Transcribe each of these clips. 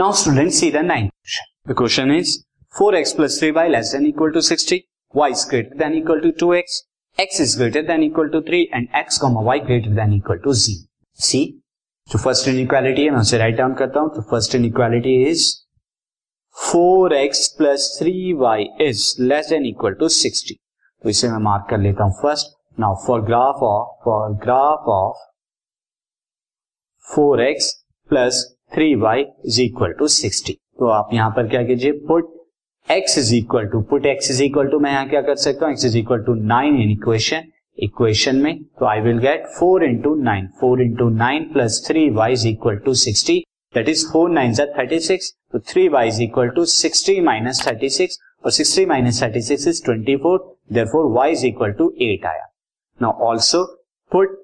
now student see the nine question the question is 4x plus 3y less than equal to 60 y is greater than equal to 2x x is greater than equal to 3 and x comma y greater than equal to z see जो first inequality है मैं उसे write down करता हूं तो first inequality is 4x plus 3y is less than equal to 60 तो इसे मैं मार्क कर लेता हूं first now for graph of for graph of 4x plus three Y is equal to sixty तो आप यहाँ पर क्या कीजिए put x is equal to put x is equal to मैं यहाँ क्या कर सकता हूँ, x is equal to nine in equation equation में तो I will get four into nine four into nine plus three Y is equal to sixty that is four nine thirty six तो three Y is equal to sixty minus thirty six और sixty minus thirty six is twenty four there four Y is equal to eight आया. Now also put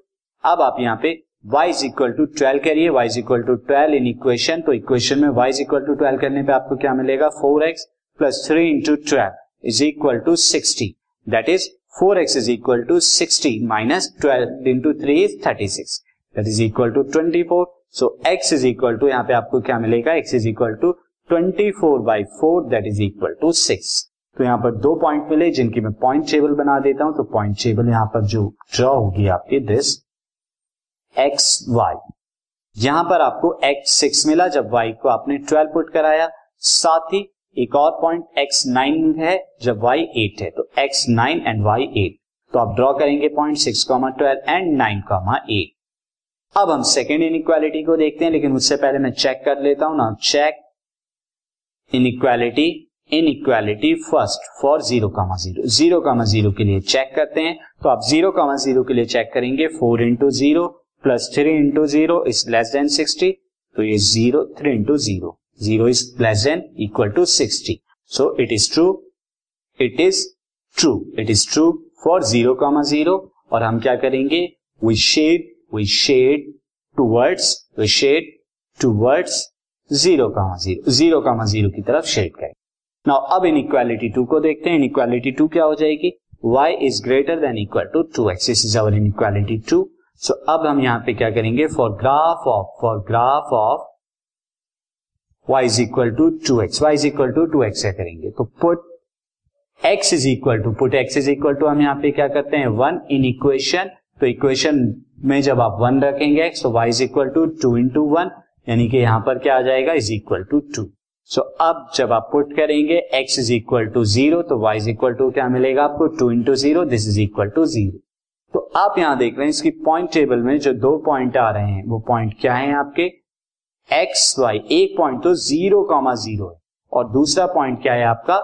अब आप यहाँ पे y is equal to twelve करिए y is equal to twelve in equation तो equation में y is equal to twelve करने पे आपको क्या मिलेगा? Four X plus three into twelve is equal to sixty that is four X is equal to sixty minus twelve into three is thirty six that is equal to twenty four so x is equal to यहाँ पे आपको क्या मिलेगा? x is equal to twenty four by four that is equal to six तो यहाँ पर दो point मिले जिनकी मैं पॉइंट टेबल बना देता हूँ तो पॉइंट टेबल यहाँ पर जो ड्रॉ होगी आपकी दिस एक्स वाई यहाँ पर आपको एक्स सिक्स मिला, जब वाई को आपने ट्वेल्व पुट कराया। साथ ही एक और पॉइंट एक्स नाइन है, जब वाई एट है। तो X nine and Y eight तो आप ड्रॉ करेंगे point six comma twelve and nine comma eight अब हम सेकेंड इनइक्वालिटी को देखते हैं, लेकिन उससे पहले मैं चेक कर लेता हूँ ना। Check inequality inequality first for zero comma zero zero comma zero के लिए चेक करते हैं। तो आप ज़ीरो कामा ज़ीरो के लिए चेक करेंगे four into zero plus three into zero is less than sixty तो ये zero, three into zero. Zero is less than equal to sixty. So it is true it is true it is true for zero comma zero. और हम क्या करेंगे? We shade we shade towards we shade towards zero comma zero. Zero comma zero की तरफ़ shade करें। Now अब इन equality to को देखते हैं। इन इक्वालिटी टू क्या हो जाएगी? Y is greater than equal to two X is our inequality two so अब हम यहाँ पे क्या करेंगे? For graph of for graph of y is equal to two X Y is equal to two X करेंगे। तो put x is equal to put x is equal to हम यहाँ पे क्या करते हैं? वन इन इक्वेशन तो equation में जब आप वन रखेंगे x तो y is equal to two into one यानी कि यहाँ पर क्या आ जाएगा? Is equal to two so अब जब आप पुट करेंगे, x is equal to zero तो y इज़ इक्वल टू क्या मिलेगा आपको? Two into zero this is equal to zero तो आप यहाँ देख रहे हैं, इसकी पॉइंट टेबल में जो दो पॉइंट आ रहे हैं, वो पॉइंट क्या है आपके? एक्स वाई एक पॉइंट तो ज़ीरो कॉमा ज़ीरो है। और दूसरा पॉइंट क्या है आपका?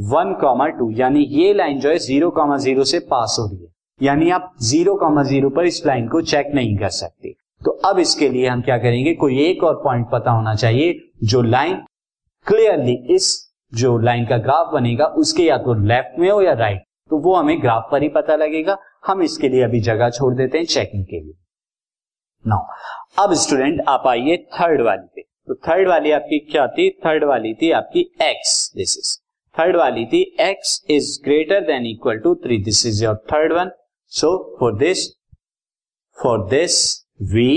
वन कॉमा टू यानी ये लाइन जो है ज़ीरो कॉमा ज़ीरो से पास हो रही है। यानी आप ज़ीरो कॉमा ज़ीरो पर इस लाइन को चेक नहीं कर सकते। तो अब इसके लिए हम क्या करेंगे, कोई एक और पॉइंट पता होना चाहिए, जो लाइन क्लियरली इस जो लाइन का ग्राफ बनेगा, उसके या तो लेफ़्ट में हो या राइट तो वो हमें ग्राफ पर ही पता लगेगा। हम इसके लिए अभी जगह छोड़ देते हैं चेकिंग के लिए। नाउ अब स्टूडेंट आप आइए थर्ड वाली पे। तो थर्ड वाली आपकी क्या थी? थर्ड वाली थी आपकी एक्स दिस इज़ थर्ड वाली थी X is greater than equal to three this is your third one so for this for this we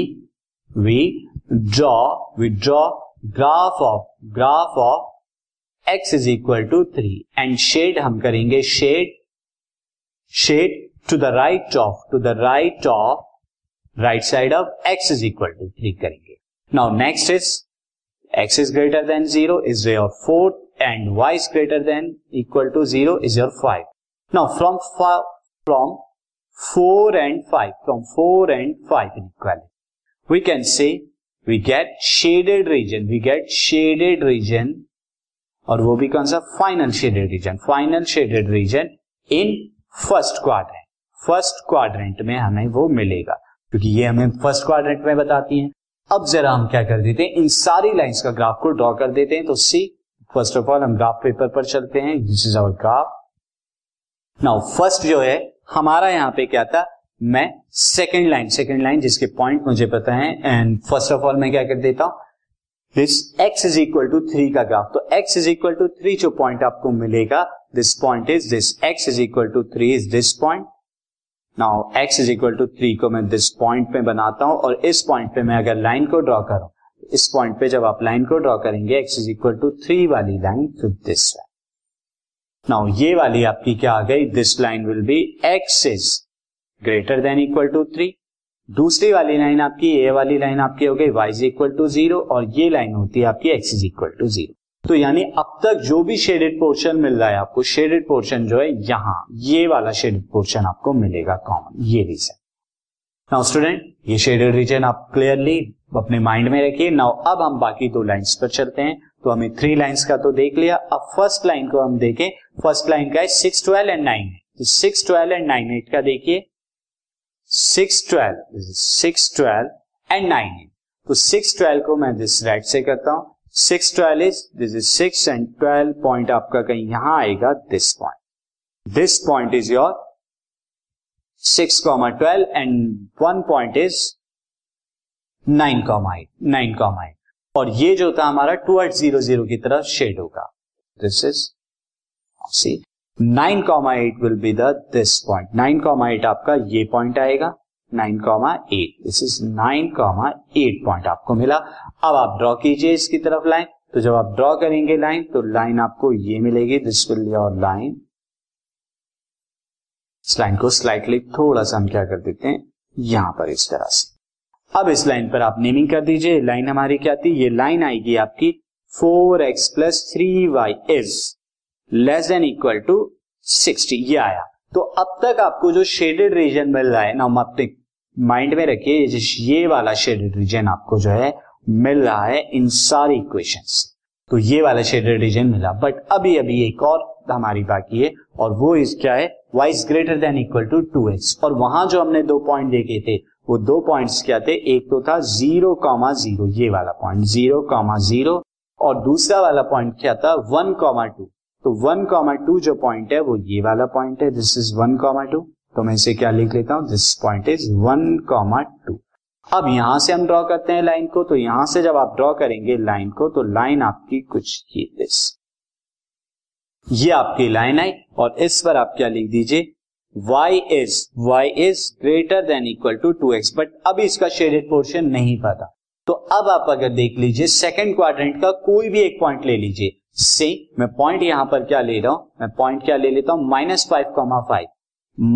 we draw we draw graph of graph of X is equal to three and shade हम करेंगे shade shade to the right of to the right of right side of X is equal to three करेंगे now next is X is greater than zero is your fourth and Y is greater than equal to zero is your five now from from four and five from four and five inequality we can say we get shaded region we get shaded region और वो भी कौन सा? Final shaded region final shaded region in first quadrant. First quadrant में हमें वो मिलेगा, क्योंकि ये हमें फ़र्स्ट क्वाड्रेंट में बताती हैं। अब जरा हम क्या कर देते हैं? इन सारी लाइंस का ग्राफ को ड्रॉ कर देते हैं तो सी, फ़र्स्ट ऑफ़ ऑल हम ग्राफ पेपर पर चलते हैं। This is our graph now first जो है, हमारा यहाँ पे क्या था? मैं सेकेंड लाइन सेकेंड लाइन जिसके पॉइंट मुझे पता है एंड फ़र्स्ट ऑफ़ ऑल मैं क्या कर देता हूँ? This x is equal to three का ग्राफ तो x is equal to three जो पॉइंट आपको मिलेगा this point is this x is equal to three is this point now x is equal to three को मैं this point पे बनाता हूँ और इस पॉइंट पे मैं अगर लाइन को ड्रॉ करूँ, इस पॉइंट पे जब आप लाइन को ड्रॉ करेंगे X is equal to three वाली line to this line now ये वाली आपकी क्या आ गई? This line will be X is greater than equal to three दूसरी वाली लाइन आपकी ए वाली लाइन आपकी हो गई Y is equal to zero और ये लाइन होती है आपकी X is equal to zero तो यानी अब तक जो भी शेडेड पोर्शन मिल रहा है आपको शेडेड पोर्शन जो है यहाँ, ये वाला शेडेड पोर्शन आपको मिलेगा कॉमन ये रीजन नाउ स्टूडेंट ये शेडेड रीजन आप क्लियरली अपने माइंड में रखिए। नाउ अब हम बाकी दो लाइंस पर चलते हैं। तो हमें थ्री लाइंस का तो देख लिया। अब फ़र्स्ट लाइन को हम देखें। फ़र्स्ट लाइन का है सिक्स ट्वेल्व एंड नाइन तो six twelve and nine eight का देखिए। Six twelve six twelve and nine eight तो सिक्स ट्वेल्व को मैं दिस राइट से करता हूँ। Six twelve is this is six and twelve point आपका कहीं यहाँ आएगा this point this point is your six comma twelve and one point is nine comma eight nine comma eight और ये जो था हमारा टू एट ज़ीरो ज़ीरो की तरफ़ शेड होगा। This is see nine comma eight will be this point nine comma eight आपका ये पॉइंट आएगा। Nine comma eight this is nine comma eight point आपको मिला। अब आप ड्रॉ कीजिए इसकी तरफ़ लाइन तो जब आप ड्रॉ करेंगे लाइन तो लाइन आपको ये मिलेगी। दिस विल योर लाइन इस लाइन को स्लाइटली थोड़ा सा हम क्या कर देते हैं? यहाँ पर इस तरह से। अब इस लाइन पर आप नेमिंग कर दीजिए। लाइन हमारी क्या थी? ये लाइन आएगी आपकी four X plus three Y is less than equal to sixty ये आया। तो अब तक आपको जो शेडेड रीजन मिल रहा है, ना हम अपने माइंड में रखिए, ये वाला शेडेड रीजन आपको जो है, मिल रहा है इन सारी इक्वेशंस तो ये वाला शेडेड रीजन मिला। बट अभी अभी एक और हमारी बाकी है, और वो इस क्या है? Y is greater than equal to two X और वहाँ जो हमने दो पॉइंट देखे थे, वो दो पॉइंट्स क्या थे? एक तो था ज़ीरो कॉमा ज़ीरो ये वाला पॉइंट ज़ीरो कॉमा ज़ीरो और दूसरा वाला पॉइंट क्या था? वन कॉमा टू तो वन कॉमा टू जो पॉइंट है, वो ये वाला पॉइंट है this is one comma two. तो मैं इसे क्या लिख लेता हूँ? This point is one comma two. अब यहाँ से हम ड्रॉ करते हैं लाइन को तो यहाँ से जब आप ड्रॉ करेंगे लाइन को तो लाइन आपकी कुछ ये दिस ये आपकी लाइन आई, और इस पर आप क्या लिख दीजिए? Y is y is greater than equal to two X but अब इसका शेडेड पोर्शन नहीं पता। तो अब आप अगर देख लीजिए सेकेंड क्वाड्रेंट का कोई भी एक पॉइंट ले लीजिए। से, मैं पॉइंट यहाँ पर क्या ले रहा हूँ? मैं पॉइंट क्या ले लेता हूँ? Minus five comma five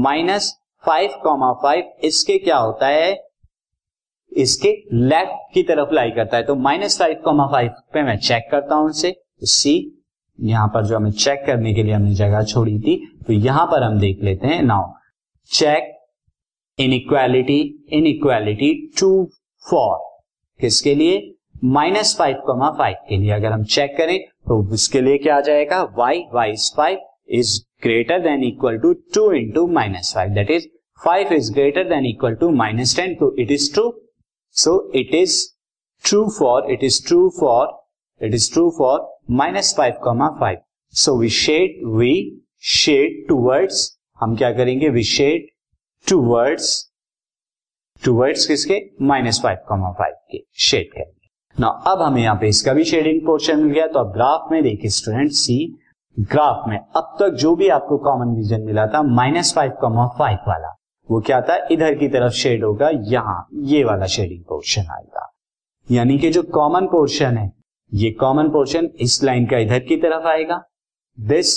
minus five comma five इसके क्या होता है? इसके लेफ़्ट की तरफ़ लाई करता है। तो माइनस फाइव कॉमा फाइव पे मैं चेक करता हूँ इसे तो सी, यहाँ पर जो हमें चेक करने के लिए हमने जगह छोड़ी थी तो यहाँ पर हम देख लेते हैं। Now check inequality inequality two for किसके लिए? माइनस फाइव कॉमा फाइव के लिए अगर हम चेक करें तो उसके लिए क्या आ जाएगा? Y Y five is greater than equal to two into minus five that is five is greater than equal to minus ten तो it is true so it is true for it is true for it is true for minus five comma five so we shade we shade towards हम क्या करेंगे? We shade towards towards किसके? Minus five comma five के shade करेंगे ना अब हमें यहाँ पे इसका भी शेडिंग पोर्शन मिल गया तो अब ग्राफ में देखिए स्टूडेंट सी ग्राफ में अब तक जो भी आपको कॉमन रीजन मिला था माइनस फाइव कॉमा फाइव वाला, वो क्या था? इधर की तरफ़ शेड होगा, यहाँ, ये वाला शेडिंग पोर्शन आएगा। यानी कि जो कॉमन पोर्शन है, ये कॉमन पोर्शन इस लाइन का इधर की तरफ़ आएगा। This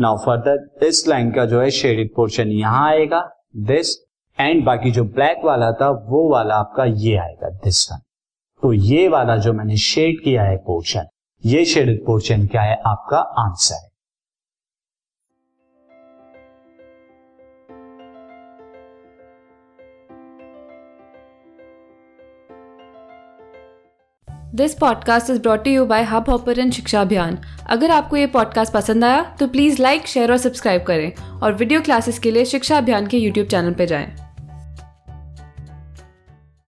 now further this line का जो है शेडेड पोर्शन यहाँ आएगा दिस एंड बाकी जो ब्लैक वाला था, वो वाला आपका ये आएगा दिस वन तो ये वाला जो मैंने शेड किया है पोर्शन, ये शेडेड पोर्शन क्या है आपका आंसर है। This podcast is brought you by Hubhopper Shiksha Abhiyan अगर आपको ये पॉडकास्ट पसंद आया तो प्लीज़ लाइक शेयर और सब्सक्राइब करें। और वीडियो क्लासेस के लिए शिक्षा अभियान के यूट्यूब चैनल पर जाएँ।